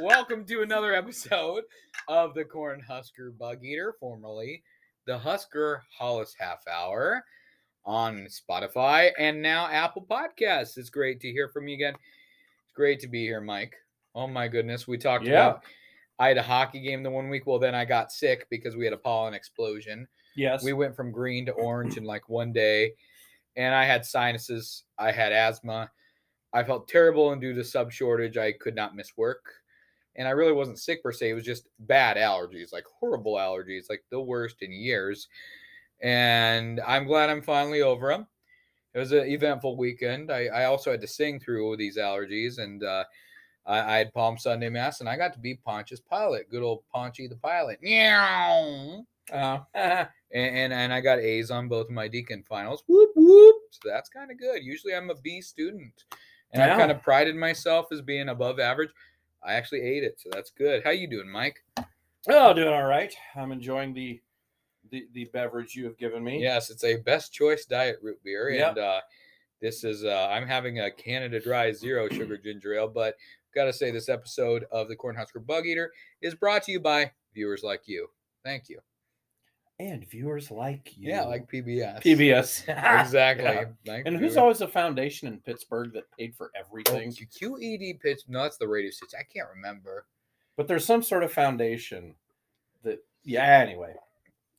Welcome to another episode of the Corn Husker Bug Eater, formerly the Husker Holys Half Hour on Spotify and now Apple Podcasts. It's great to hear from you again. It's great to be here, Mike. Oh my goodness. We talked Yeah. about I had a hockey game the one week. Well, then I got sick because we had a pollen explosion. Yes. We went from green to orange in like one day, and I had sinuses. I had asthma. I felt terrible, and due to sub shortage, I could not miss work. And I really wasn't sick per se. It was just bad allergies, like horrible allergies, like the worst in years. And I'm glad I'm finally over them. It was an eventful weekend. I, I also had to sing through all these allergies, and uh, I, I had Palm Sunday Mass, and I got to be Pontius Pilate, good old Paunchy the Pilot. Meow Uh, and, and and I got A's on both of my deacon finals. Whoop whoop. So that's kind of good. Usually I'm a B student, and I Yeah. kind of prided myself as being above average. I actually ate it, so that's good. How you doing, Mike? oh, doing all right. I'm enjoying the the, the beverage you have given me. Yes, it's a best choice diet root beer, Yep. and uh, this is uh, I'm having a Canada Dry zero sugar ginger ale. But got to say, this episode of the Cornhusker Bug Eater is brought to you by viewers like you. Thank you. And viewers like you. Yeah, like PBS. PBS. Exactly. Yeah. Like And who's viewers- always a foundation in Pittsburgh that paid for Oh, everything? Q- QED pitch. No, that's the radio station. I can't remember. But there's some sort of foundation that yeah, anyway.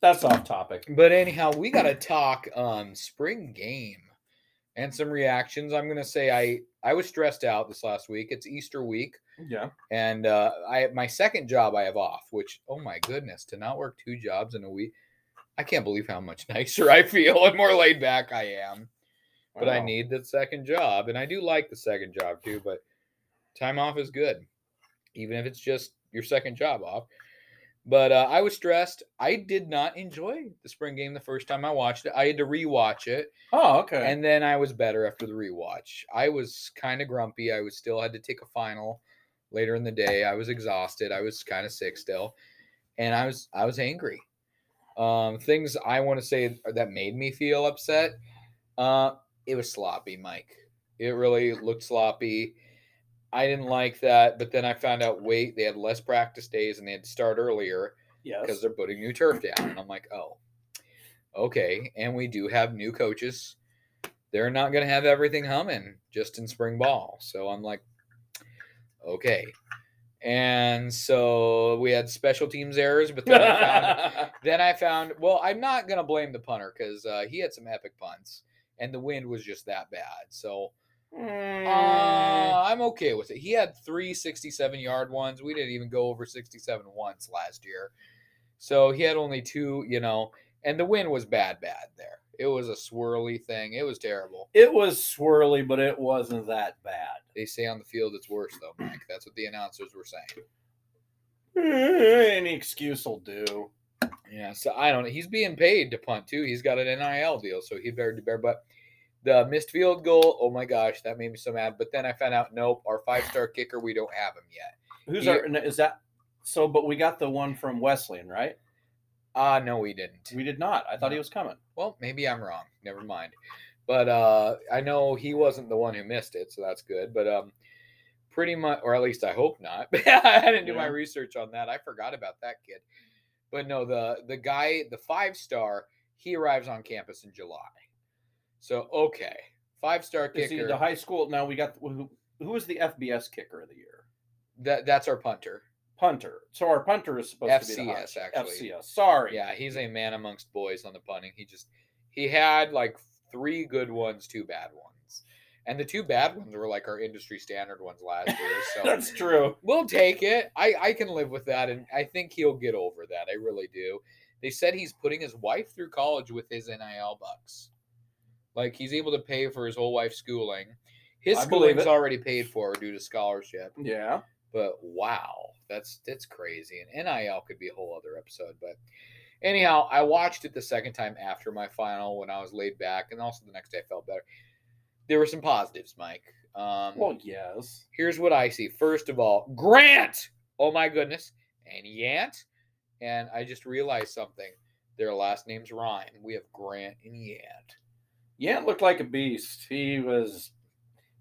That's off topic. But anyhow, we got to talk um spring game and some reactions. I'm gonna say I I was stressed out this last week. It's Easter week, Yeah. and uh, I my second job I have off. Which oh my goodness, to not work two jobs in a week, I can't believe how much nicer I feel and more laid back I am. But I need the second job, and I do like the second job too. But time off is good, even if it's just your second job off. But uh, I was stressed. I did not enjoy the spring game the first time I watched it. I had to rewatch it, Oh, okay. and then I was better after the rewatch. I was kind of grumpy. I was still had to take a final later in the day. I was exhausted. I was kind of sick still, and I was I was angry. Um, things I want to say that made me feel upset. Uh, it was sloppy, Mike. It really looked sloppy. I didn't like that, but then I found out wait, they had less practice days and they had to start earlier yes. because they're putting new turf down. And I'm like, oh, okay. And we do have new coaches. They're not going to have everything humming just in spring ball. So I'm like, okay. And so we had special teams errors, but then I found, then I found well, I'm not going to blame the punter because uh, he had some epic punts and the wind was just that bad. So Mm, uh, I'm okay with it. He had three 67 yard ones. We didn't even go over 67 once last year. So he had only two, you know, and the wind was bad, bad there. It was a swirly thing. It was terrible. it was swirly, but it wasn't that bad. They say on the field it's worse, though, Mike. That's what the announcers were saying. Any excuse will do. Yeah, so I don't know. He's being paid to punt, too. He's got an NIL deal, so he better do better. But the missed field goal, oh my gosh, that made me so mad. But then I found out, nope, our five star kicker, we don't have him yet. Who's Yeah. our? Is that so? But we got the one from Wesleyan, right? Ah, no, we didn't. We did not. I thought he was coming. Well, maybe I'm wrong. Never mind. But uh, I know he wasn't the one who missed it, so that's good. But um, pretty much, or at least I hope not. I didn't do my research on that. I forgot about that kid. But no, the the guy, the five star, he arrives on campus in July. So okay, five star kicker. the high school? Now we got who, who was the FBS kicker of the year? that that's our punter. Punter. So our punter is supposed to be FCS, actually. FCS. Sorry. Yeah, he's a man amongst boys on the punting. He just he had like three good ones, two bad ones. And the two bad ones were like our industry standard ones last year. So That's true. we'll take it. I, I can live with that and I think he'll get over that. I really do. They said he's putting his wife through college with his NIL bucks. Like he's able to pay for his whole wife's schooling. His I schooling's already paid for due to scholarship. Yeah. But wow, that's that's crazy. And NIL could be a whole other episode. But anyhow, I watched it the second time after my final when I was laid back, and also the next day I felt better. There were some positives, Mike. Um, Well, yes. here's what I see. First of all, Grant. Oh my goodness, and Yant. And I just realized something. Their last names rhyme. We have Grant and Yant. Yant looked like a beast. He was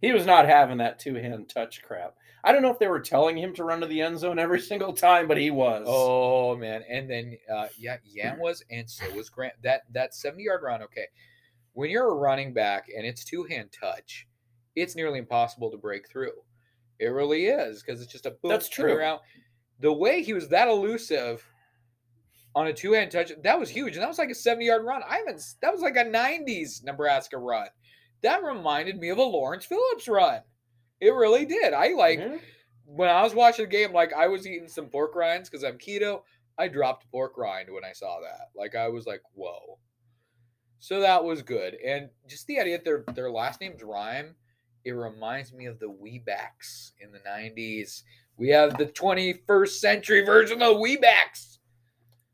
he was not having that two hand touch crap. I don't know if they were telling him to run to the end zone every single time, but he was. Oh man, and then uh, yeah, Yant was, and so was Grant. That that seventy yard run. Okay, when you're a running back and it's two hand touch, it's nearly impossible to break through. It really is because it's just a boom, That's true. Around. The way he was that elusive on a two hand touch, that was huge, and that was like a seventy yard run. I haven't. That was like a '90s Nebraska run. That reminded me of a Lawrence Phillips run. It really did. I like Mhm. when I was watching the game, like I was eating some pork rinds because I'm keto. I dropped pork rind when I saw that. Like I was like, whoa. So that was good. And just the idea that their their last names rhyme, it reminds me of the Weebacks in the 90s. We have the 21st century version of Weebacks.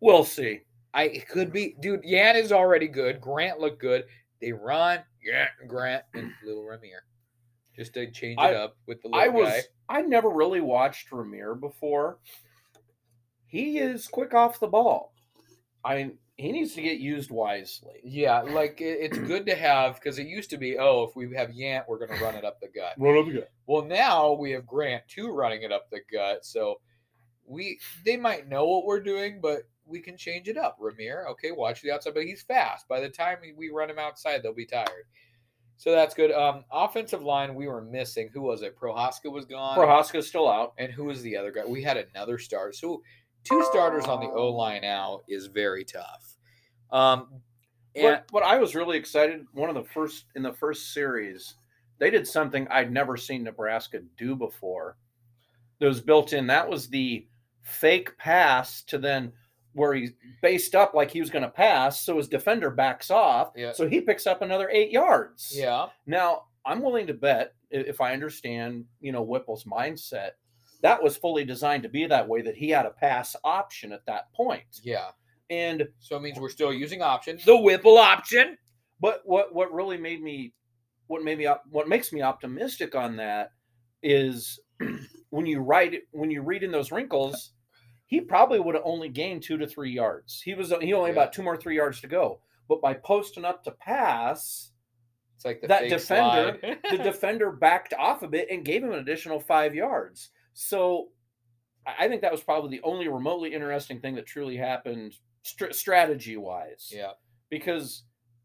We'll see. I it could be dude, Yant is already good. Grant looked good. They run, yeah, Grant and Little Rahmir. Just to change it I- up with the little I was guy. I never really watched Rahmir before. He is quick off the ball. I he needs to get used wisely. Yeah, like it, it's good to have because it used to be, oh, if we have Yant, we're going to run it up the gut. Run up the gut. Well, now we have Grant too running it up the gut, so we they might know what we're doing, but we can change it up. Rahmir, okay, watch the outside, but he's fast. By the time we- we run him outside, they'll be tired. So that's good. Um, offensive line, we were missing. Who was it? Prochazka was gone. Prochazka's still out. And who was the other guy? We had another start. So two starters on the O line now is very tough. Um, and What, what I was really excited, one of the first in the first series, they did something I'd never seen Nebraska do before. That was built in. That was the fake pass to then where he's based up like he was going to pass, so his defender backs off, Yeah. so he picks up another eight yards. yeah, Now, I'm willing to bet if I understand, you know, Whipple's mindset, that was fully designed to be that way. That he had a pass option at that point, yeah. and So it means we're still using options. The Whipple option. But what what really made me what made me what makes me optimistic on that is when you write it when you read in those wrinkles, he probably would have only gained two to three yards. He was he only Yeah. about two more three yards to go. But by posting up to pass, It's like the That defender- the defender backed off a bit and gave him an additional five yards. So I think that was probably the only remotely interesting thing that truly happened str- strategy wise yeah. because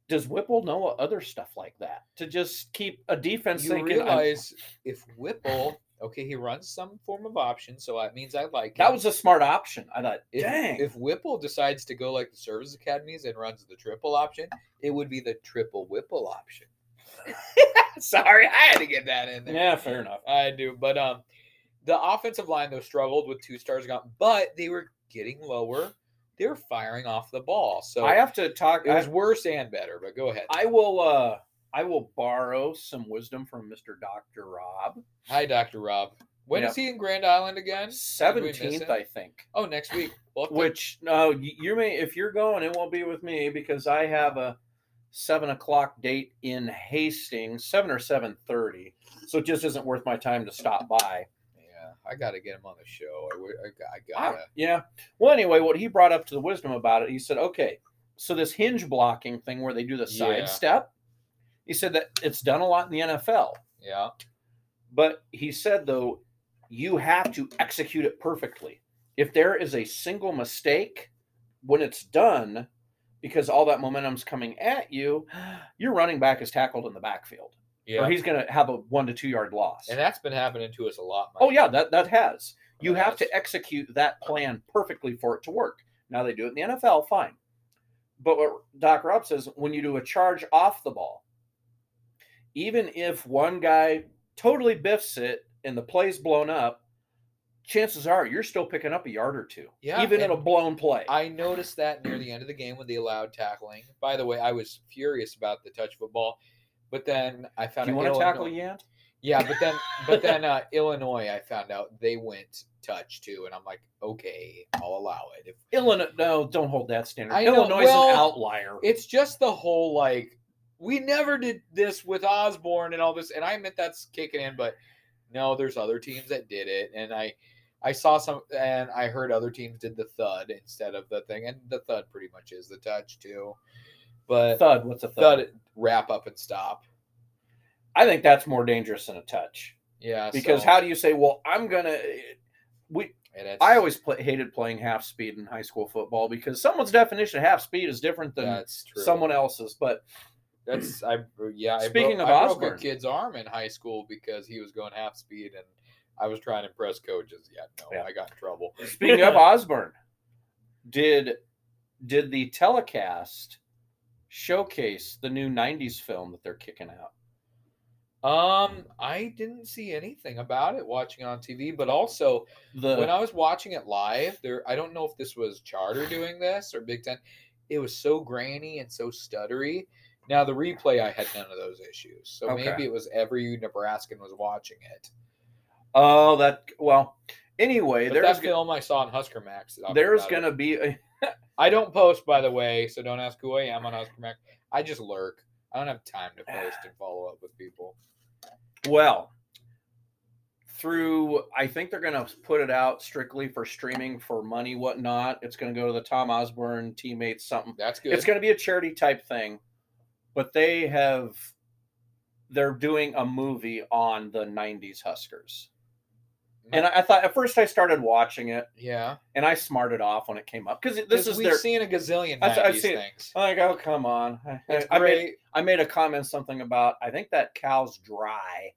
does Whipple know other stuff like that to just keep a defense You thinking? I'm- realize if Whipple, okay, he runs some form of option, so that means I like it. that him. was a smart option. I thought, if, dang, if Whipple decides to go like the service academies and runs the triple option, it would be the triple Whipple option. Sorry, I had to get that in there. yeah, fair enough. I do, but um, the offensive line though struggled with two stars gone, but they were getting lower. They were firing off the ball, so I have to talk. it was I, worse and better. But go ahead. I will. uh I will borrow some wisdom from Mister Doctor Rob. Hi, Doctor Rob. When is Yep. he in Grand Island again? Did we miss Seventeenth. I think. Oh, next week. Well, Which no, you, may if you're going, it won't be with me because I have a seven o'clock date in Hastings, seven or seven thirty. So it just isn't worth my time to stop by. yeah, I got to get him on the show. I, I, got- I Ah, gotta. yeah. Well, anyway, what he brought up to the wisdom about it, he said, okay, so this hinge blocking thing where they do the Yeah. side step, he said that it's done a lot in the NFL. Yeah, But he said, though, you have to execute it perfectly. If there is a single mistake when it's done, because all that momentum's coming at you, your running back is tackled in the backfield, yeah. or he's going to have a one to two yard loss. and that's been happening to us a lot. Oh yeah, that that has. You have has. to execute that plan perfectly for it to work. Now they do it in the NFL, fine. But what Doc Rob says, when you do a charge off the ball, even if one guy totally biffs it and the play's blown up, chances are you're still picking up a yard or two, Yeah, even in a blown play. I noticed that near the end of the game when they allowed tackling. By the way, I was furious about the touch football, but then I found do you out want to tackle Yant? Yeah, but then but then uh, Illinois, I found out they went touch too, and I'm like, okay, I'll allow it. If Illinois, no, don't hold that standard. I know, Illinois is an outlier. it's just the whole like we never did this with Osborne and all this, and I admit that's kicking in, but no, there's other teams that did it, and I I saw some, and I heard other teams did the thud instead of the thing, and the thud pretty much is the touch too, but thud. What's a thud? thud wrap up and stop. I think that's more dangerous than a touch. Yeah. Because so- how do you say, well, I'm gonna we I always play, hated playing half speed in high school football because someone's definition of half speed is different than someone else's. But That's I yeah. I Speaking broke, of I broke a kid's arm in high school because he was going half speed, and I was trying to impress coaches. Yeah, no, Yeah. I got in trouble. speaking of Osborne, did did the telecast showcase the new '90s film that they're kicking out? Um, I didn't see anything about it watching it on TV, but also The when I was watching it live, there I don't know if this was Charter doing this or Big Ten. It was so grainy and so stuttery. Now the replay, I had none of those issues, so Okay. maybe it was every Nebraskan was watching it. oh that well. Anyway, But there's that film I saw on Husker Max. there's gonna be a I don't post, by the way, so don't ask who I am on Husker Max. I just lurk. I don't have time to post and follow up with people. Well, through I think they're gonna put it out strictly for streaming for money, whatnot. It's gonna go to the Tom Osborne teammates, something. That's good. It's gonna be a charity type thing, but they have they're doing a movie on the '90s Huskers. Mm-hmm. And I, I thought at first I started watching it yeah, and I smarted off when it came up because this is we've their. seen a gazillion I've- I've seen- things. I'm like, oh come on! I- I, made. I made a comment something about I think that cow's dry.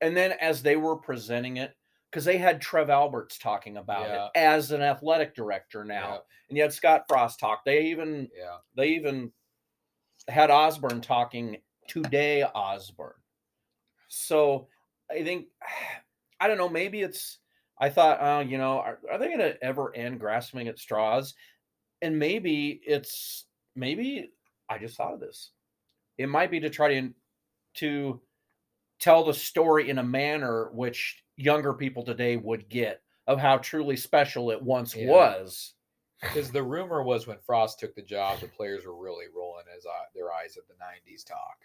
And then as they were presenting it, because they had Trev Alberts talking about Yeah. it as an athletic director now, Yeah. and you had Scott Frost talk. They even Yeah, they even had Osborne talking today. Osborne. So I think I don't know. Maybe it's. I thought, oh, you know, are, are they going to ever end grasping at straws? And maybe it's maybe I just thought of this. It might be to try to to tell the story in a manner which younger people today would get of how truly special it once Yeah. was. Because the rumor was when Frost took the job, the players were really rolling as their eyes at the '90s talk.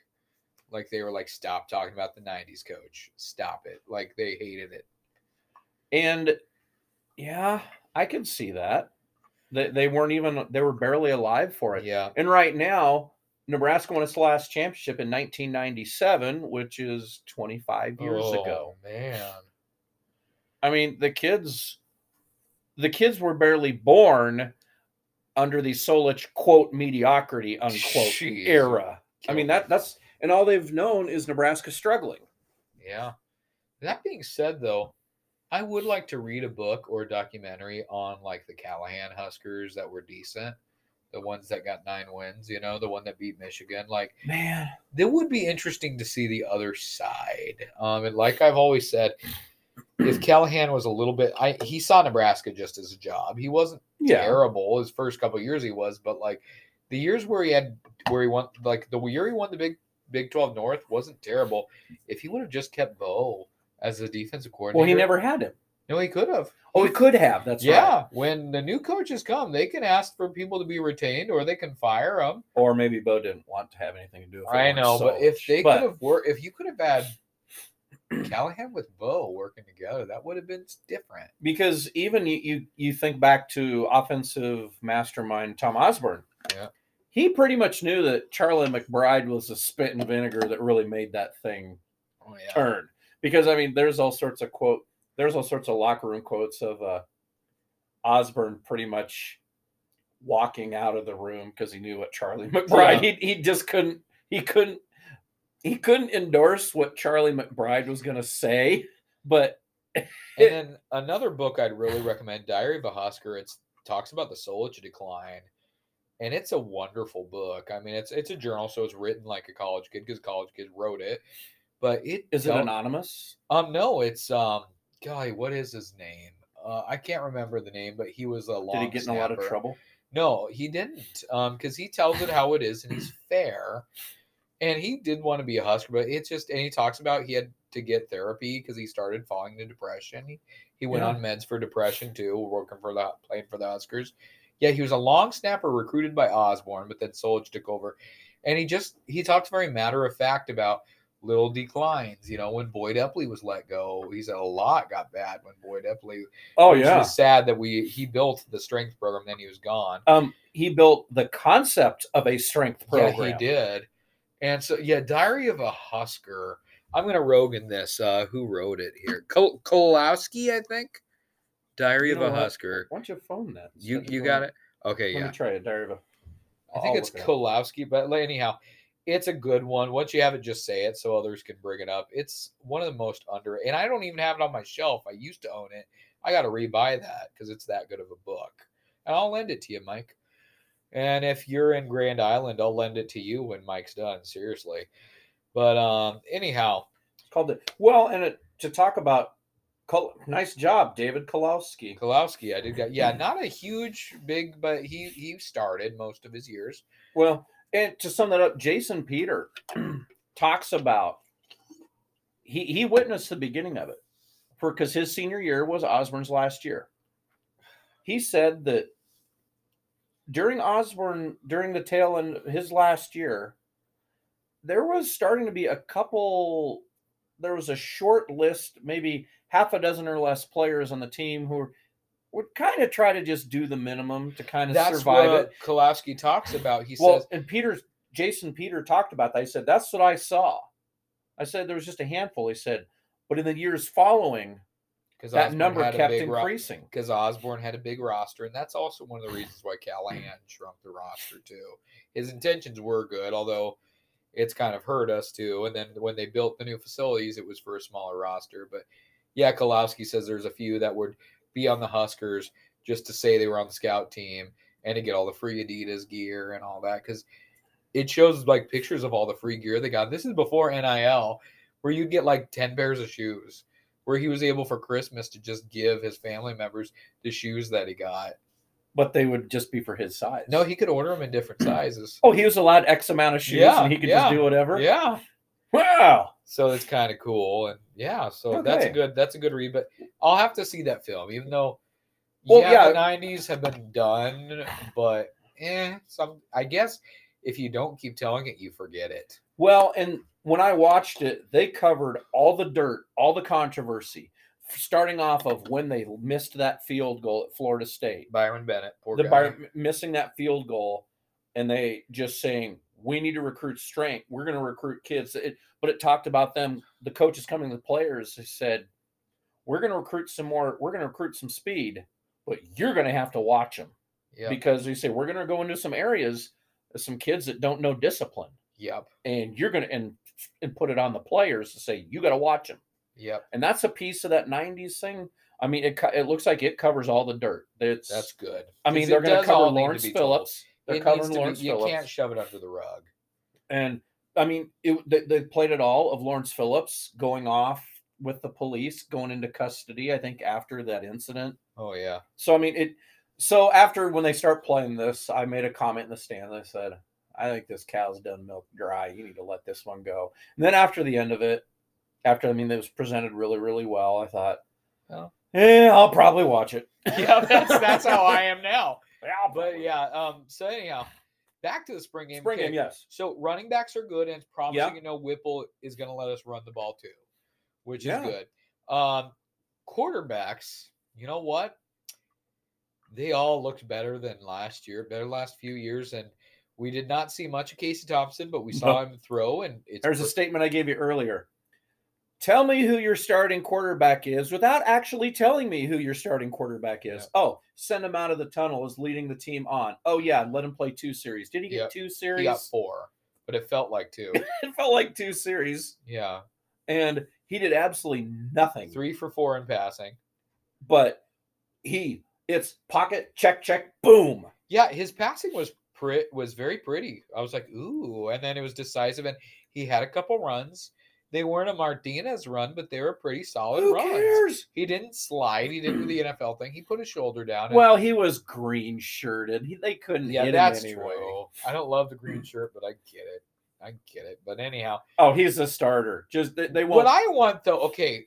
Like they were like, "Stop talking about the '90s coach. Stop it!" Like they hated it. And yeah, I can see that. They, they weren't even they were barely alive for it. Yeah, And right now, Nebraska won its last championship in 1997, which is 25 years oh, ago. Oh, man. I mean, the kids the kids were barely born under the Solich quote mediocrity unquote Jeez. era. I mean that that's and all they've known is Nebraska struggling. Yeah. That being said, though, I would like to read a book or a documentary on like the Callahan Huskers that were decent, the ones that got nine wins. You know, the one that beat Michigan. Like, Man, it would be interesting to see the other side. Um, and like I've always said, if hmm. Callahan was a little bit, I he saw Nebraska just as a job. He wasn't yeah. terrible his first couple years. He was, but like the years where he had where he won, like the year he won the Big Big Twelve North wasn't terrible. If he would have just kept Bo as the defensive coordinator, Well, he never had him. No, he could have. Oh, he could have. That's yeah, right. when the new coaches come, they can ask for people to be retained, or they can fire them. Or maybe Bo didn't want to have anything to do with it. I know, but if they But- could have worked, if you could have had Callahan with Bo working together, that would have been different. because even you, you you think back to offensive mastermind Tom Osborne. Yeah. He pretty much knew that Charlie McBride was the spit and vinegar that really made that thing Oh yeah, turn. Because I mean, there's all sorts of quote, there's all sorts of locker room quotes of uh, Osborne pretty much walking out of the room because he knew what Charlie McBride. He he just couldn't he couldn't he couldn't endorse what Charlie McBride was going to say, but And then another book I'd really recommend, Diary of a Husker. It talks about the soul Solich decline, and it's a wonderful book. I mean, it's it's a journal, so it's written like a college kid because college kids wrote it. But it is it anonymous? Um, no, it's um, guy. What is his name? Uh, I can't remember the name, but he was a long. Did he get in a lot of trouble? No, he didn't. Um, because he tells it how it is and he's fair. And he did want to be a Husker, but it's just and he talks about he had to get therapy because he started falling into depression. He, he went Yeah. on meds for depression too, working for the playing for the Huskers. Yeah, he was a long snapper recruited by Osborne, but then Solich took over. And he just he talks very matter of fact about little declines. You know, when Boyd Epley was let go, he said a lot got bad when Boyd Epley Oh yeah, was sad that we he built the strength program, then he was gone. Um, he built the concept of a strength program. Yeah, he did. And so yeah, Diary of a Husker. I'm gonna rogue Rogan this. Uh, who wrote it here? Kol- Kolowski, I think. Diary You of a what? Husker. Why don't you phone that? You you got it. Okay, Let yeah. me try it. Diary of a. I think I'll it's look it. Kolowski, but anyhow, it's a good one. Once you have it, just say it so others can bring it up. It's one of the most under, and I don't even have it on my shelf. I used to own it. I got to rebuy that because it's that good of a book, and I'll lend it to you, Mike. And if you're in Grand Island, I'll lend it to you when Mike's done. Seriously, but um, anyhow, It's called it. Well, and it, to talk about. Nice job, David Kolowski. Kolowski, I did get yeah, not a huge big, but he he started most of his years. Well, and to sum that up, Jason Peter talks about he he witnessed the beginning of it for because his senior year was Osborne's last year. He said that during Osborne, during the tail end of his last year, there was starting to be a couple. There was a short list, maybe half a dozen or less players on the team who were, would kind of try to just do the minimum to kind of That's survive what it. Kolowski talks about. He Well, says and Peter's Jason Peter talked about that. He said, That's what I saw. I said there was just a handful. He said, but in the years following, because that number kept increasing. because Osborne had a big roster, and that's also one of the reasons why Callahan shrunk the roster too. His intentions were good, although it's kind of hurt us too. And then when they built the new facilities, it was for a smaller roster. But yeah, Kolowski says there's a few that would be on the Huskers just to say they were on the scout team and to get all the free Adidas gear and all that because it shows like pictures of all the free gear they got. This is before NIL, where you get like ten pairs of shoes where he was able for Christmas to just give his family members the shoes that he got. But they would just be for his size. No, he could order them in different sizes. Oh, he was allowed X amount of shoes Yeah, and he could yeah, just do whatever. Yeah, Wow. so it's kind of cool, and yeah, so that's a good that's a good read. But I'll have to see that film, even though Well, yeah, yeah. the '90s have been done, but eh, some I guess if you don't keep telling it, you forget it. Well, and when I watched it, they covered all the dirt, all the controversy, starting off of when they missed that field goal at Florida State. Byron Bennett, poor the guy. by missing that field goal and they just saying we need to recruit strength we're going to recruit kids it, but it talked about them the coaches coming to the players they said we're going to recruit some more we're going to recruit some speed but you're going to have to watch them Yep. because they say we're going to go into some areas some kids that don't know discipline Yep. and you're going to and and put it on the players to say you got to watch them Yep. and that's a piece of that 90s thing i mean it, it looks like it covers all the dirt it's That's good. I mean, they're going to cover need to Lawrence. Phillips. They're It covering to be- Lawrence you Phillips. You can't shove it under the rug. And I mean, it, they, they played it all of Lawrence Phillips going off with the police, going into custody, I think, after that incident. Oh yeah. So, I mean, it. So, after when they start playing this, I made a comment in the stand. I said, I think this cow's done milk dry. You need to let this one go. And then after the end of it, after, I mean, it was presented really, really well, I thought, Well. yeah, I'll probably watch it. Yeah, that's that's how I am now. Yeah, But yeah, um, so anyhow, back to the spring game. Spring Okay, game, yes. So running backs are good, and it's promising. Yeah. You know, Whipple is going to let us run the ball too, which Yeah. is good. Um, quarterbacks, you know what? They all looked better than last year, better last few years, and we did not see much of Casey Thompson, but we saw him throw, and it's There's a statement I gave you earlier. Tell me who your starting quarterback is without actually telling me who your starting quarterback is. Yep. Oh, send him out of the tunnel is leading the team on. Oh yeah, let him play two series. Did he get Yep. two he series? got four, but it felt like two. it felt like two series, yeah, and he did absolutely nothing. three for four in passing. But he, it's pocket check check boom. Yeah, his passing was was very pretty. I was like, ooh, and then it was decisive, and he had a couple runs. They weren't a Martinez run, but they were pretty solid Who runs. cares? He didn't slide. He didn't do the NFL thing. He put his shoulder down. Well, he was green shirted. He, they couldn't yeah, that's anyway. true. I don't love the green shirt, but I get it. I get it. But anyhow, Oh, he's a starter. Just they, they what won't. I want though, okay,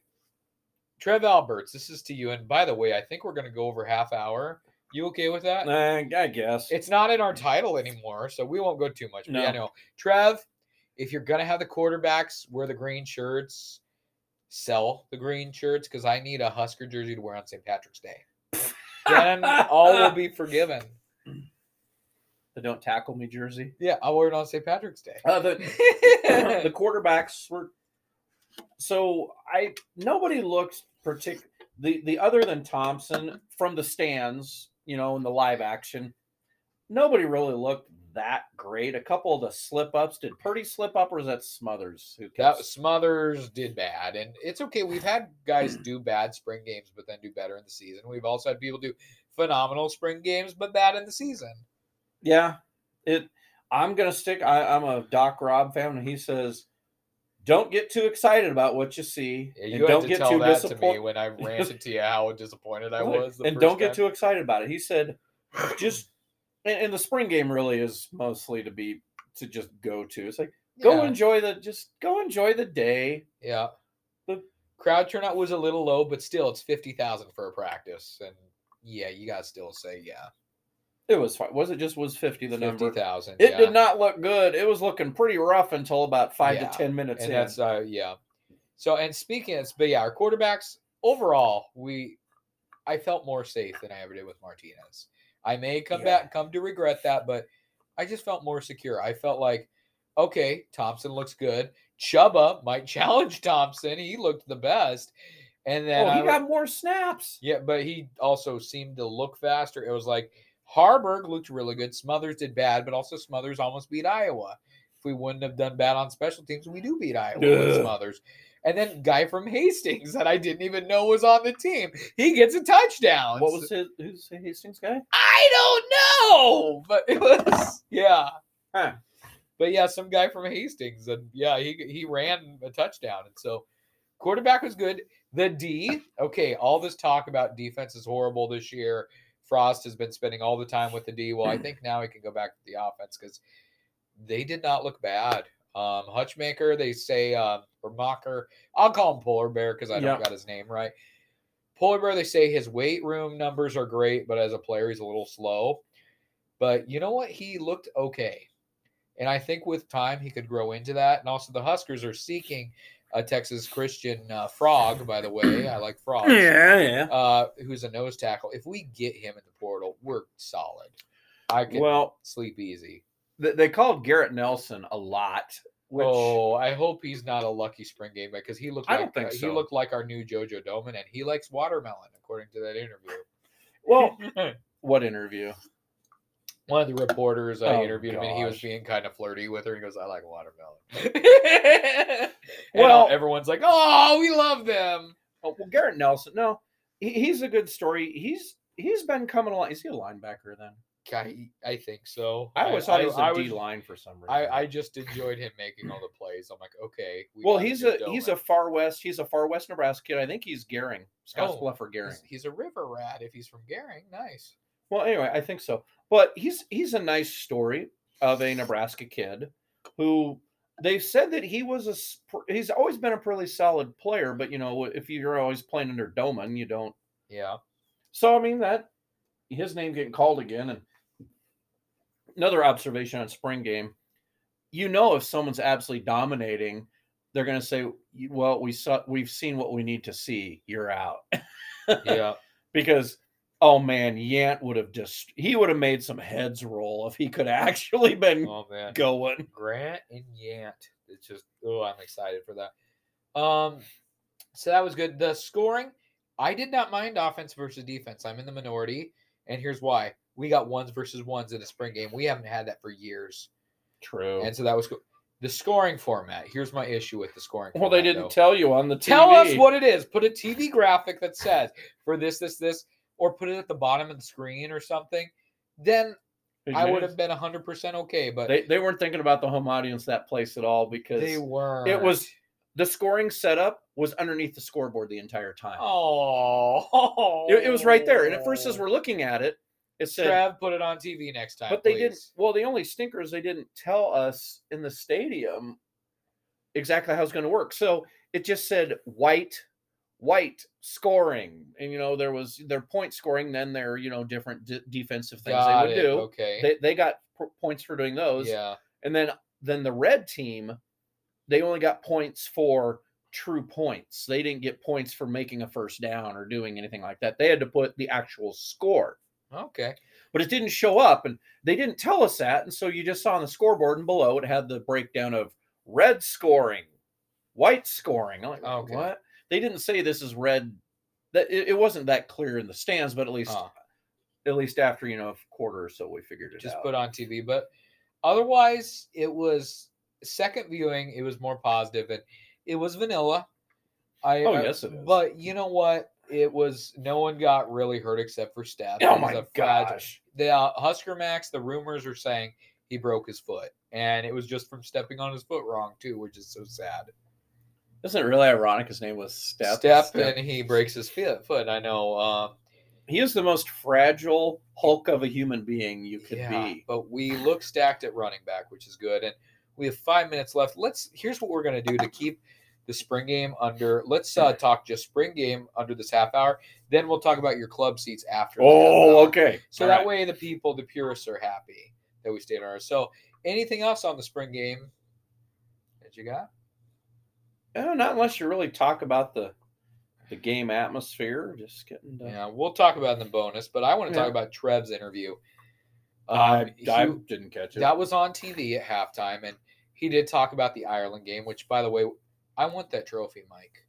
Trev Alberts, this is to you. And by the way, I think we're going to go over half hour. You okay with that? Eh, I guess. It's not in our title anymore, so we won't go too much. But yeah, No. no. Trev, if you're gonna have the quarterbacks wear the green shirts, sell the green shirts because I need a Husker jersey to wear on St. Patrick's Day. Then all will be forgiven. the don't tackle me jersey. Yeah, I'll wear it on St. Patrick's Day. Uh, the, the quarterbacks were so I nobody looked particular the the other than Thompson from the stands, you know, in the live action. Nobody really looked that great. A couple of the slip ups. Did Purdy slip up, or was that Smothers? Who That Smothers did bad, and it's okay. We've had guys do bad spring games, but then do better in the season. We've also had people do phenomenal spring games, but bad in the season. Yeah, it. I'm gonna stick. I, I'm a Doc Rob fan, and he says, "Don't get too excited about what you see, Yeah, and you had don't to get tell too that to me disappointed. when I ranted to you how disappointed I was. the and don't get time. too excited about it." He said, "Just." And, and the spring game really is mostly to be to just go to. It's like go Yeah. enjoy the just go enjoy the day. Yeah. The- crowd turnout was a little low, but still, it's fifty thousand for a practice, and yeah, you gotta still say yeah, It was fine. Was it just was fifty the fifty number? thousand. It yeah. did not look good. It was looking pretty rough until about five Yeah, to ten minutes and in. that's uh yeah. So and speaking of, but yeah, our quarterbacks overall, we I felt more safe than I ever did with Martinez. I may come Yeah. back, come to regret that, but I just felt more secure. I felt like, okay, Thompson looks good. Chubba might challenge Thompson. He looked the best, and then oh, he I- got more snaps. yeah, but he also seemed to look faster. It was like Haarberg looked really good. Smothers did bad, but also Smothers almost beat Iowa. If we wouldn't have done bad on special teams, we do beat Iowa with Ugh. Smothers. And then guy from Hastings that I didn't even know was on the team. He gets a touchdown. What was his? Who's the Hastings guy? I don't know, but it was yeah. Huh. But yeah, some guy from Hastings, and yeah, he he ran a touchdown, and so quarterback was good. The D, okay, all this talk about defense is horrible this year. Frost has been spending all the time with the D. Well, I think now he can go back to the offense because they did not look bad. Um, Hutmacher, they say, um, or Mocker, I'll call him Polar Bear because I don't Yeah. got his name right. Polar Bear, they say his weight room numbers are great, but as a player, he's a little slow. But you know what? He looked okay. And I think with time, he could grow into that. And also, the Huskers are seeking a Texas Christian uh, frog, by the way. I like frogs. yeah. Uh, who's a nose tackle. If we get him in the portal, we're solid. I can Well, sleep easy. th- they called Garrett Nelson a lot. Which oh, I hope he's not a lucky spring game because he looked. I Like, don't think uh, He looked like our new JoJo Domann, and he likes watermelon, according to that interview. well, what interview? One of the reporters I Oh, interviewed him, and he was being kind of flirty with her. He goes, "I like watermelon." well, Well- everyone's like, "Oh, we love them." Oh, well, Garrett Nelson. No, he, he's a good story. He's he's been coming along. Is he a linebacker then? I, I think so. I always thought he was a I D was- line for some reason. I, I just enjoyed him making all the plays. I'm like, okay. we well, he's a he's a far west. He's a far west Nebraska kid. I think he's Gering, Scotts Oh, Bluff or Gering. He's, he's a river rat if he's from Gering. Nice. Well, anyway, I think so. But he's he's a nice story of a Nebraska kid who they've said that he was a he's always been a pretty solid player. But you know, if you're always playing under Domann, you don't. Yeah. So I mean that his name getting called again, and another observation on spring game. You know, if someone's absolutely dominating, they're going to say, "Well, we saw we've seen what we need to see. You're out." Yeah. because oh man, Yant would have just he would have made some heads roll if he could actually been oh man. going. Grant and Yant. It's just oh, I'm excited for that. Um, so that was good. The scoring, I did not mind offense versus defense. I'm in the minority, and here's why: we got ones versus ones in a spring game. We haven't had that for years, True. and so that was cool. The scoring format. Here's my issue with the scoring. well, they didn't though. tell you on the TV. Tell us what it is. Put a TV graphic that says for this, this, this, or put it at the bottom of the screen or something. Then I would have been hundred percent okay. But They they weren't thinking about the home audience that place at all because they were. it was the scoring setup was underneath the scoreboard the entire time. Oh, It, it was right there, and at first, as we're looking at it, it said. Trav, put it on TV next time. but they didn't. Well, the only stinker is they didn't tell us in the stadium exactly how it's going to work. So it just said white, white scoring, and you know there was their point scoring, then their you know different d- defensive things Got they would it, do. Okay. They they got p- points for doing those, yeah. and then then the red team, they only got points for true points. They didn't get points for making a first down or doing anything like that. They had to put the actual score Okay. but it didn't show up and they didn't tell us that and so you just saw on the scoreboard and below it had the breakdown of red scoring white scoring. I'm like, Okay. what? They didn't say this is red. That it, it wasn't that clear in the stands, but at least Uh, at least after you know a quarter or so, we figured it out. just out. put on TV. But otherwise, it was second viewing. It was more positive, and it was vanilla. I Oh, yes, it is. But you know what? It was no one got really hurt except for Stepp. oh my fragile- gosh! The uh, Husker Max. The rumors are saying he broke his foot, and it was just from stepping on his foot wrong too, which is so sad. Isn't it really ironic? His name was Stepp. Step, and he breaks his foot. I know. Um, He is the most fragile Hulk of a human being you could Yeah, be. But we look stacked at running back, which is good. And we have five minutes left. Let's here's what we're gonna do to keep the spring game under. Let's uh, talk just spring game under this half hour. Then we'll talk about your club seats after. Oh, okay. So All that right. way the people, the purists, are happy that we stayed on ours. So anything else on the spring game that you got? Eh, not unless you really talk about the the game atmosphere. Just getting to, Yeah, we'll talk about in the bonus. But I want to talk about Trev's interview. I, Um, I he- didn't catch it. That was on TV at halftime, and he did talk about the Ireland game, which, by the way, I want that trophy, Mike.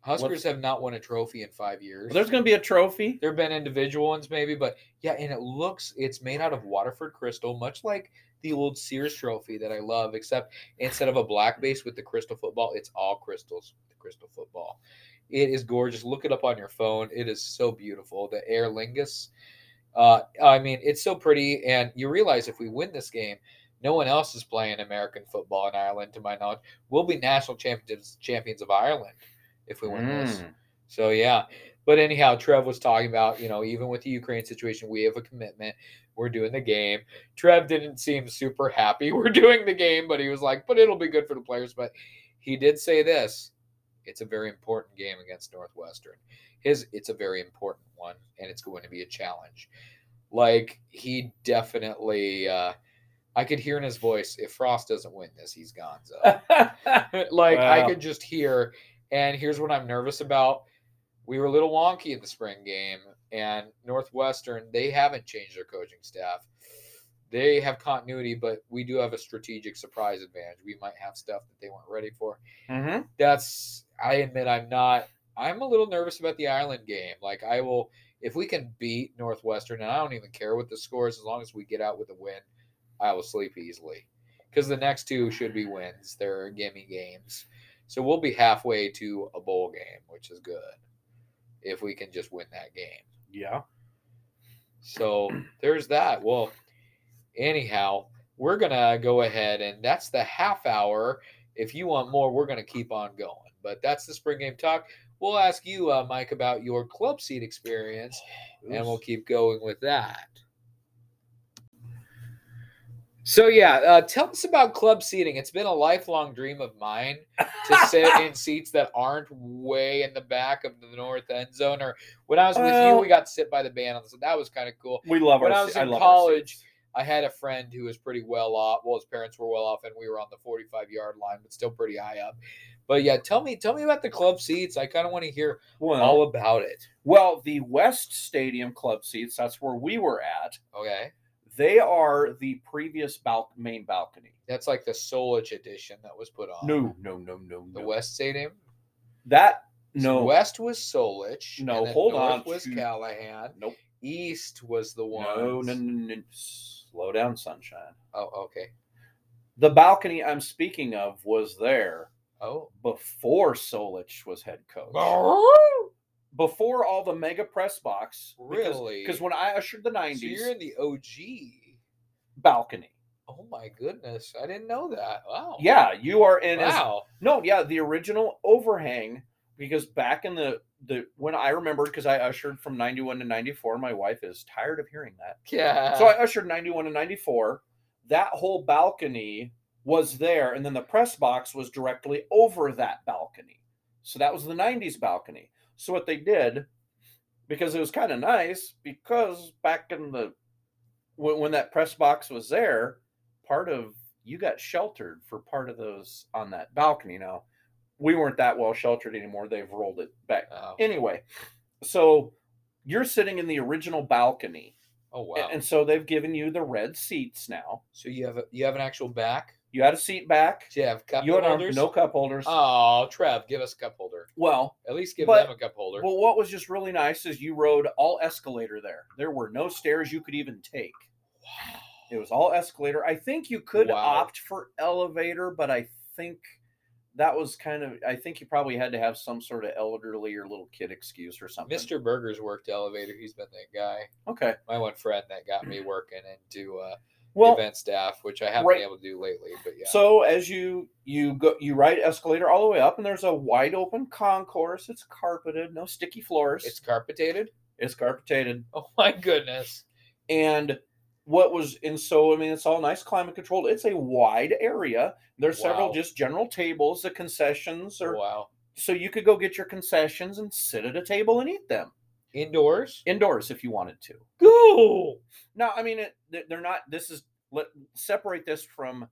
Huskers What's- have not won a trophy in five years. Well, there's going to be a trophy. there have been individual ones, maybe, but yeah, and it looks it's made out of Waterford crystal, much like the old Sears trophy that I love, except instead of a black base with the crystal football, it's all crystals. The crystal football. It is gorgeous. Look it up on your phone. It is so beautiful. The Aer Lingus. Uh, I mean, it's so pretty, and you realize if we win this game, no one else is playing American football in Ireland, to my knowledge. We'll be national champions champions of Ireland if we win this. Mm. So yeah. But anyhow, Trev was talking about, you know, even with the Ukraine situation, we have a commitment. We're doing the game. Trev didn't seem super happy. We're doing the game, but he was like, but it'll be good for the players. But he did say this. It's a very important game against Northwestern. His it's a very important one, and it's going to be a challenge. Like he definitely uh I could hear in his voice, if Frost doesn't win this, he's gone. So like I could just hear. And here's what I'm nervous about. We were a little wonky in the spring game, and Northwestern, they haven't changed their coaching staff. They have continuity, but we do have a strategic surprise advantage. We might have stuff that they weren't ready for. Mhm. That's I admit I'm not I'm a little nervous about the Ireland game. Like I will if we can beat Northwestern, and I don't even care what the score is as long as we get out with a win, I will sleep easily. Because the next two should be wins. They're gimme games. So we'll be halfway to a bowl game, which is good. If we can just win that game. Yeah. So there's that. Well, anyhow, we're gonna go ahead and that's the half hour. If you want more, we're gonna keep on going. But that's the spring game talk. We'll ask you, uh, Mike, about your club seat experience, and we'll keep going with that. So yeah, uh, tell us about club seating. It's been a lifelong dream of mine to sit in seats that aren't way in the back of the north end zone. Or when I was with you, we got to sit by the band, so that was kind of cool. We love When our I was in our college. I had a friend who was pretty well off. Well, his parents were well off, and we were on the 45 yard line, but still pretty high up. But yeah, tell me, tell me about the club seats. I kind of want to hear well, all about it. well, the West Stadium club seats, that's where we were at. Okay, They are the previous bal- main balcony. that's like the Solich edition that was put on. No, no, no, no, the no. West Stadium. That So no. West was Solich. No, hold North on Was to- Callahan. Nope. East was the one. No, no, no, no. Slow down, sunshine. Oh, okay. The balcony I'm speaking of was there Oh. before Solich was head coach. Before all the mega press box. Really? Because when I ushered the So 90s you're in the OG. balcony. Oh my goodness, I didn't know that. Wow. Yeah, you are in as Wow. No, yeah, the original overhang because back in the the when I remember because I ushered from 91 to 94 my wife is tired of hearing that. Yeah. So I ushered 91 to 94. That whole balcony was there and then the press box was directly over that balcony. So that was the 90s balcony. So what they did because it was kind of nice because back in the when, when that press box was there, part of you got sheltered for part of those on that balcony. Now, we weren't that well sheltered anymore. They've rolled it back. Oh, Anyway, so you're sitting in the original balcony, oh wow. and so they've given you the red seats now. so you have a, you have an actual back. You had a seat back. Do you have cup You holders? no cup holders. Oh, Trev, give us a cup holder. well, At least give But- them a cup holder. well, what was just really nice is you rode all escalator there. There were no stairs you could even take. Wow. It was all escalator. I think you could Wow. opt for elevator, but I think that was kind of. I think you probably had to have some sort of elderly or little kid excuse or something. Mr. Burger's worked elevator. He's been that guy. Okay. My one friend that got me working into uh, Well, event staff, which I haven't right- been able to do lately. But yeah. So as you you go you ride escalator all the way up, and there's a wide open concourse. It's carpeted, no sticky floors. it's carpeted. it's carpeted, Oh my goodness. and what was and so I mean it's all nice climate controlled. It's a wide area. There's several just general tables, the concessions, or Wow. so you could go get your concessions and sit at a table and eat them Indoors. indoors if you wanted to. Go. No, I mean, it, they- they're not. This is let separate this from.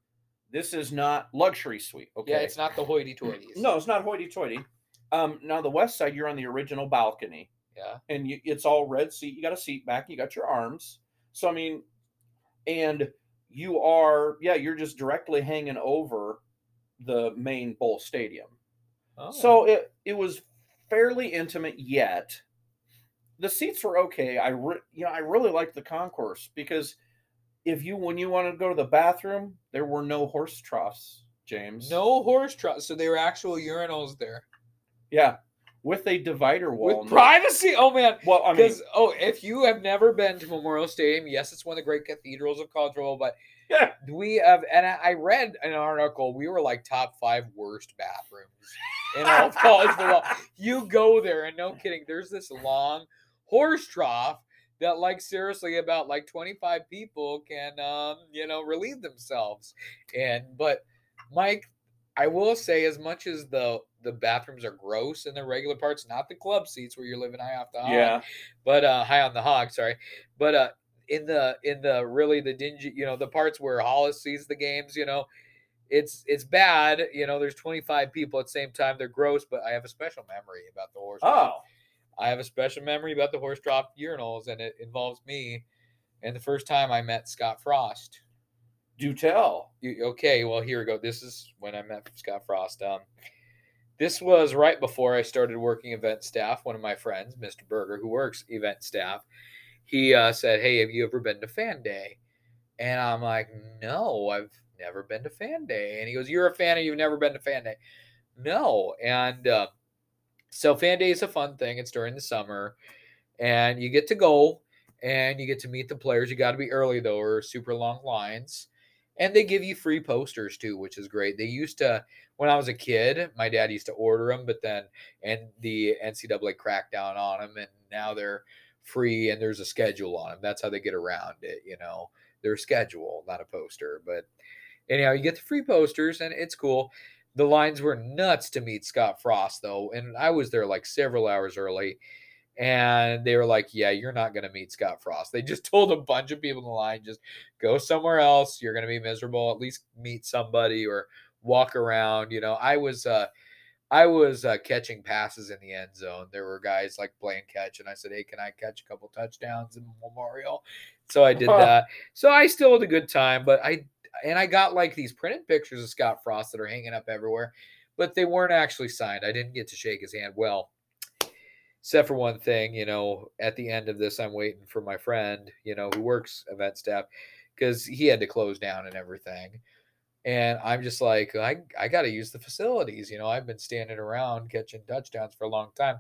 This is not luxury suite. Okay, Yeah, it's not the hoity toity. No, it's not hoity-toity. Um, now the west side, you're on the original balcony, Yeah. and you, it's all red seat. You got a seat back. You got your arms. So I mean, and you are, yeah, you're just directly hanging over the main bowl stadium. Oh. So it it was fairly intimate yet. The seats were okay. I re- you know I really liked the concourse because if you when you wanted to go to the bathroom, there were no horse troughs, James. no horse troughs, So they were actual urinals there Yeah, with a divider wall. with privacy. Oh man. well, I mean, oh, if you have never been to Memorial Stadium, yes, it's one of the great cathedrals of college football, but yeah, we have, and I read an article. We were like top five worst bathrooms in all of college football. You go there, and no kidding, there's this long horse trough that, like, seriously, about like 25 people can, um, you know, relieve themselves. And but Mike, I will say, as much as the the bathrooms are gross in the regular parts, not the club seats where you're living high off the hog, yeah, but uh high on the hog sorry but uh in the in the really the dingy you know the parts where Holys sees the games you know it's it's bad you know there's 25 people at the same time they're gross but i have a special memory about the horse trough. oh, i have a special memory about the horse trough urinals and it involves me and the first time i met scott frost do tell. you, okay, well here we go. This is when I met Scott Frost. Um, this was right before I started working event staff. One of my friends, Mr. Berger, who works event staff, he uh, said, "Hey, have you ever been to Fan Day?" And I'm like, "No, I've never been to Fan Day." And he goes, "You're a fan, and you've never been to Fan Day?" No, and uh, so Fan Day is a fun thing. It's during the summer, and you get to go and you get to meet the players. You got to be early though, or super long lines and they give you free posters too which is great they used to when i was a kid my dad used to order them but then and the ncaa cracked down on them and now they're free and there's a schedule on them that's how they get around it you know their schedule not a poster but anyhow you get the free posters and it's cool the lines were nuts to meet scott frost though and i was there like several hours early and they were like, "Yeah, you're not going to meet Scott Frost." They just told a bunch of people in the line, "Just go somewhere else. You're going to be miserable. At least meet somebody or walk around." You know, I was, uh, I was uh, catching passes in the end zone. There were guys like playing catch, and I said, "Hey, can I catch a couple touchdowns in Memorial?" So I did that. So I still had a good time, but I and I got like these printed pictures of Scott Frost that are hanging up everywhere, but they weren't actually signed. I didn't get to shake his hand. Well except for one thing, you know, at the end of this, I'm waiting for my friend, you know, who works event staff because he had to close down and everything. And I'm just like, I, I got to use the facilities. You know, I've been standing around catching touchdowns for a long time.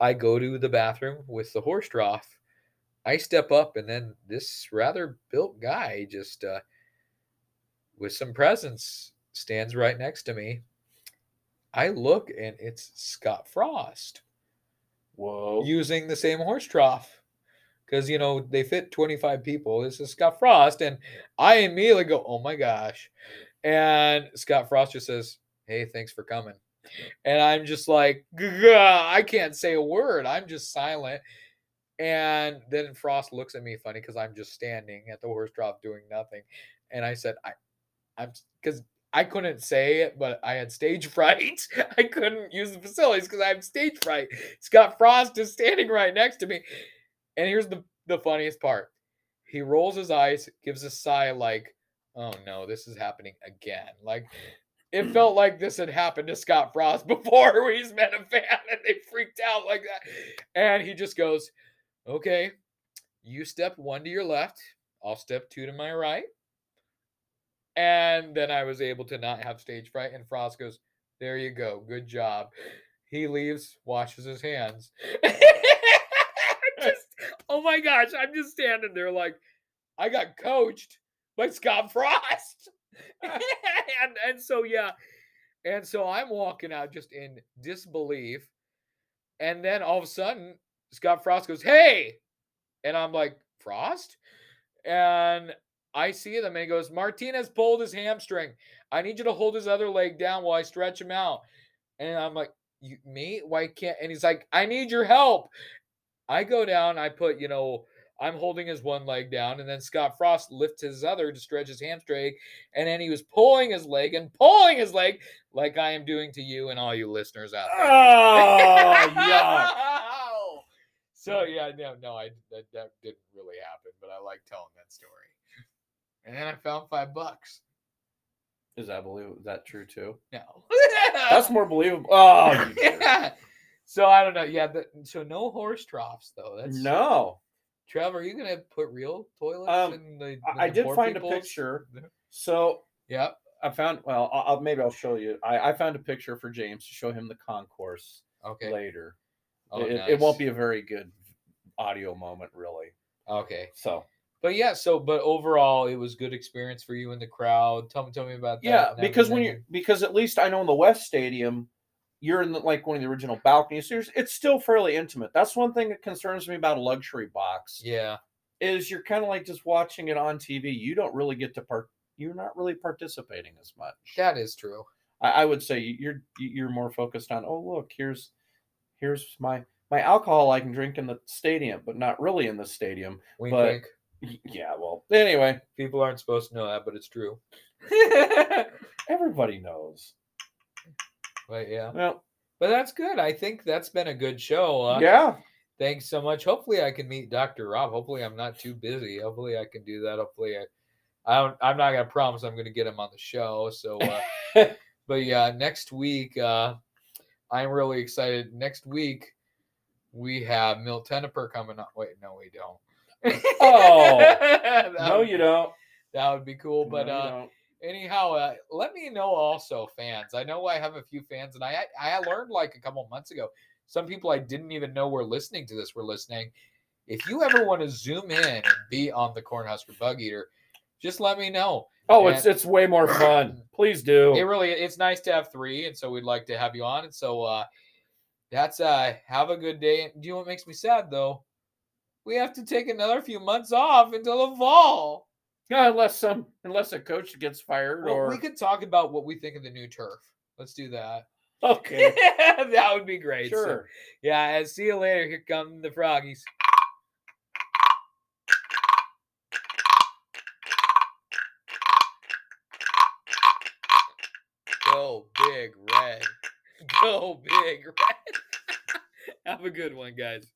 I go to the bathroom with the horse trough. I step up, and then this rather built guy just uh, with some presence stands right next to me. I look, and it's Scott Frost Whoa. using the same horse trough. Because you know they fit 25 people. This is scott frost and i immediately go oh my gosh. And scott frost just says hey thanks for coming. And i'm just like i can't say a word. I'm just silent. And then frost looks at me funny because i'm just standing at the horse trough doing nothing. And i said i i'm because I couldn't say it, but I had stage fright. I couldn't use the facilities because I have stage fright. Scott Frost is standing right next to me. And here's the, the funniest part. He rolls his eyes, gives a sigh like, oh no, this is happening again. Like it felt like this had happened to Scott Frost before where he's met a fan and they freaked out like that. And he just goes, Okay, you step one to your left, I'll step two to my right. And then I was able to not have stage fright. And Frost goes, There you go. Good job. He leaves, washes his hands. just, oh my gosh, I'm just standing there like, I got coached by Scott Frost. and, and so, yeah. And so I'm walking out just in disbelief. And then all of a sudden, Scott Frost goes, Hey. And I'm like, Frost? And I see them and he goes, Martinez pulled his hamstring. I need you to hold his other leg down while I stretch him out. And I'm like, you, me? Why can't? And he's like, I need your help. I go down, I put, you know, I'm holding his one leg down, and then Scott Frost lifts his other to stretch his hamstring, and then he was pulling his leg and pulling his leg like I am doing to you and all you listeners out there. Oh, yuck. so yeah, no, no, I that, that didn't really happen, but I like telling that story. And then I found five bucks. Is that believe is that true too? No, That's more believable. Oh, yeah. So I don't know. Yeah, the, so no horse troughs though. That's no. Trevor, are you gonna put real toilets Um, in the? in I, the did find people's? a picture. So Yep. I found. Well, I'll, maybe I'll show you. I, I found a picture for James to show him the concourse Okay. later. Oh, it, it won't be a very good audio moment, really. Okay. So But yeah, so but overall, it was good experience for you in the crowd. Tell me, tell me about that. yeah, because when them you because at least I know in the West Stadium, you're in the, like one of the original balconies. So it's still fairly intimate. That's one thing that concerns me about a luxury box. yeah, is you're kind of like just watching it on TV. You don't really get to part. You're not really participating as much. that is true. I, I would say you're you're more focused on. Oh, look, here's here's my my alcohol I can drink in the stadium, but not really in the stadium. Wink, But- wink. Yeah, well, anyway, People aren't supposed to know that, but it's true. everybody knows. but yeah, Well, but that's good. I think that's been a good show. Uh, yeah, Thanks so much. Hopefully, I can meet Dr. Rob. Hopefully, I'm not too busy. Hopefully, I can do that. Hopefully, I, I don't, I'm not gonna promise I'm gonna get him on the show. So, uh, but yeah, next week, uh, I'm really excited. Next week, we have Milt Tenopir coming up. Wait, no, we don't. Oh, no, would, you don't. that would be cool. But No, you uh, anyhow, uh, let me know also, fans. I know I have a few fans, and I I learned like a couple months ago. Some people I didn't even know were listening to this were listening. If you ever want to zoom in and be on the Cornhusker Bug Eater, just let me know. oh, and- it's it's way more fun. Please do. It really it's nice to have three, and so we'd like to have you on. And so uh that's uh have a good day. And do you know what makes me sad though? We have to take another few months off until the fall. Yeah, unless some unless a coach gets fired Well, or we could talk about what we think of the new turf. Let's do that. okay, that would be great. So, sure. yeah, and see you later. Here come the froggies. Go big red. Go big red. Have a good one, guys.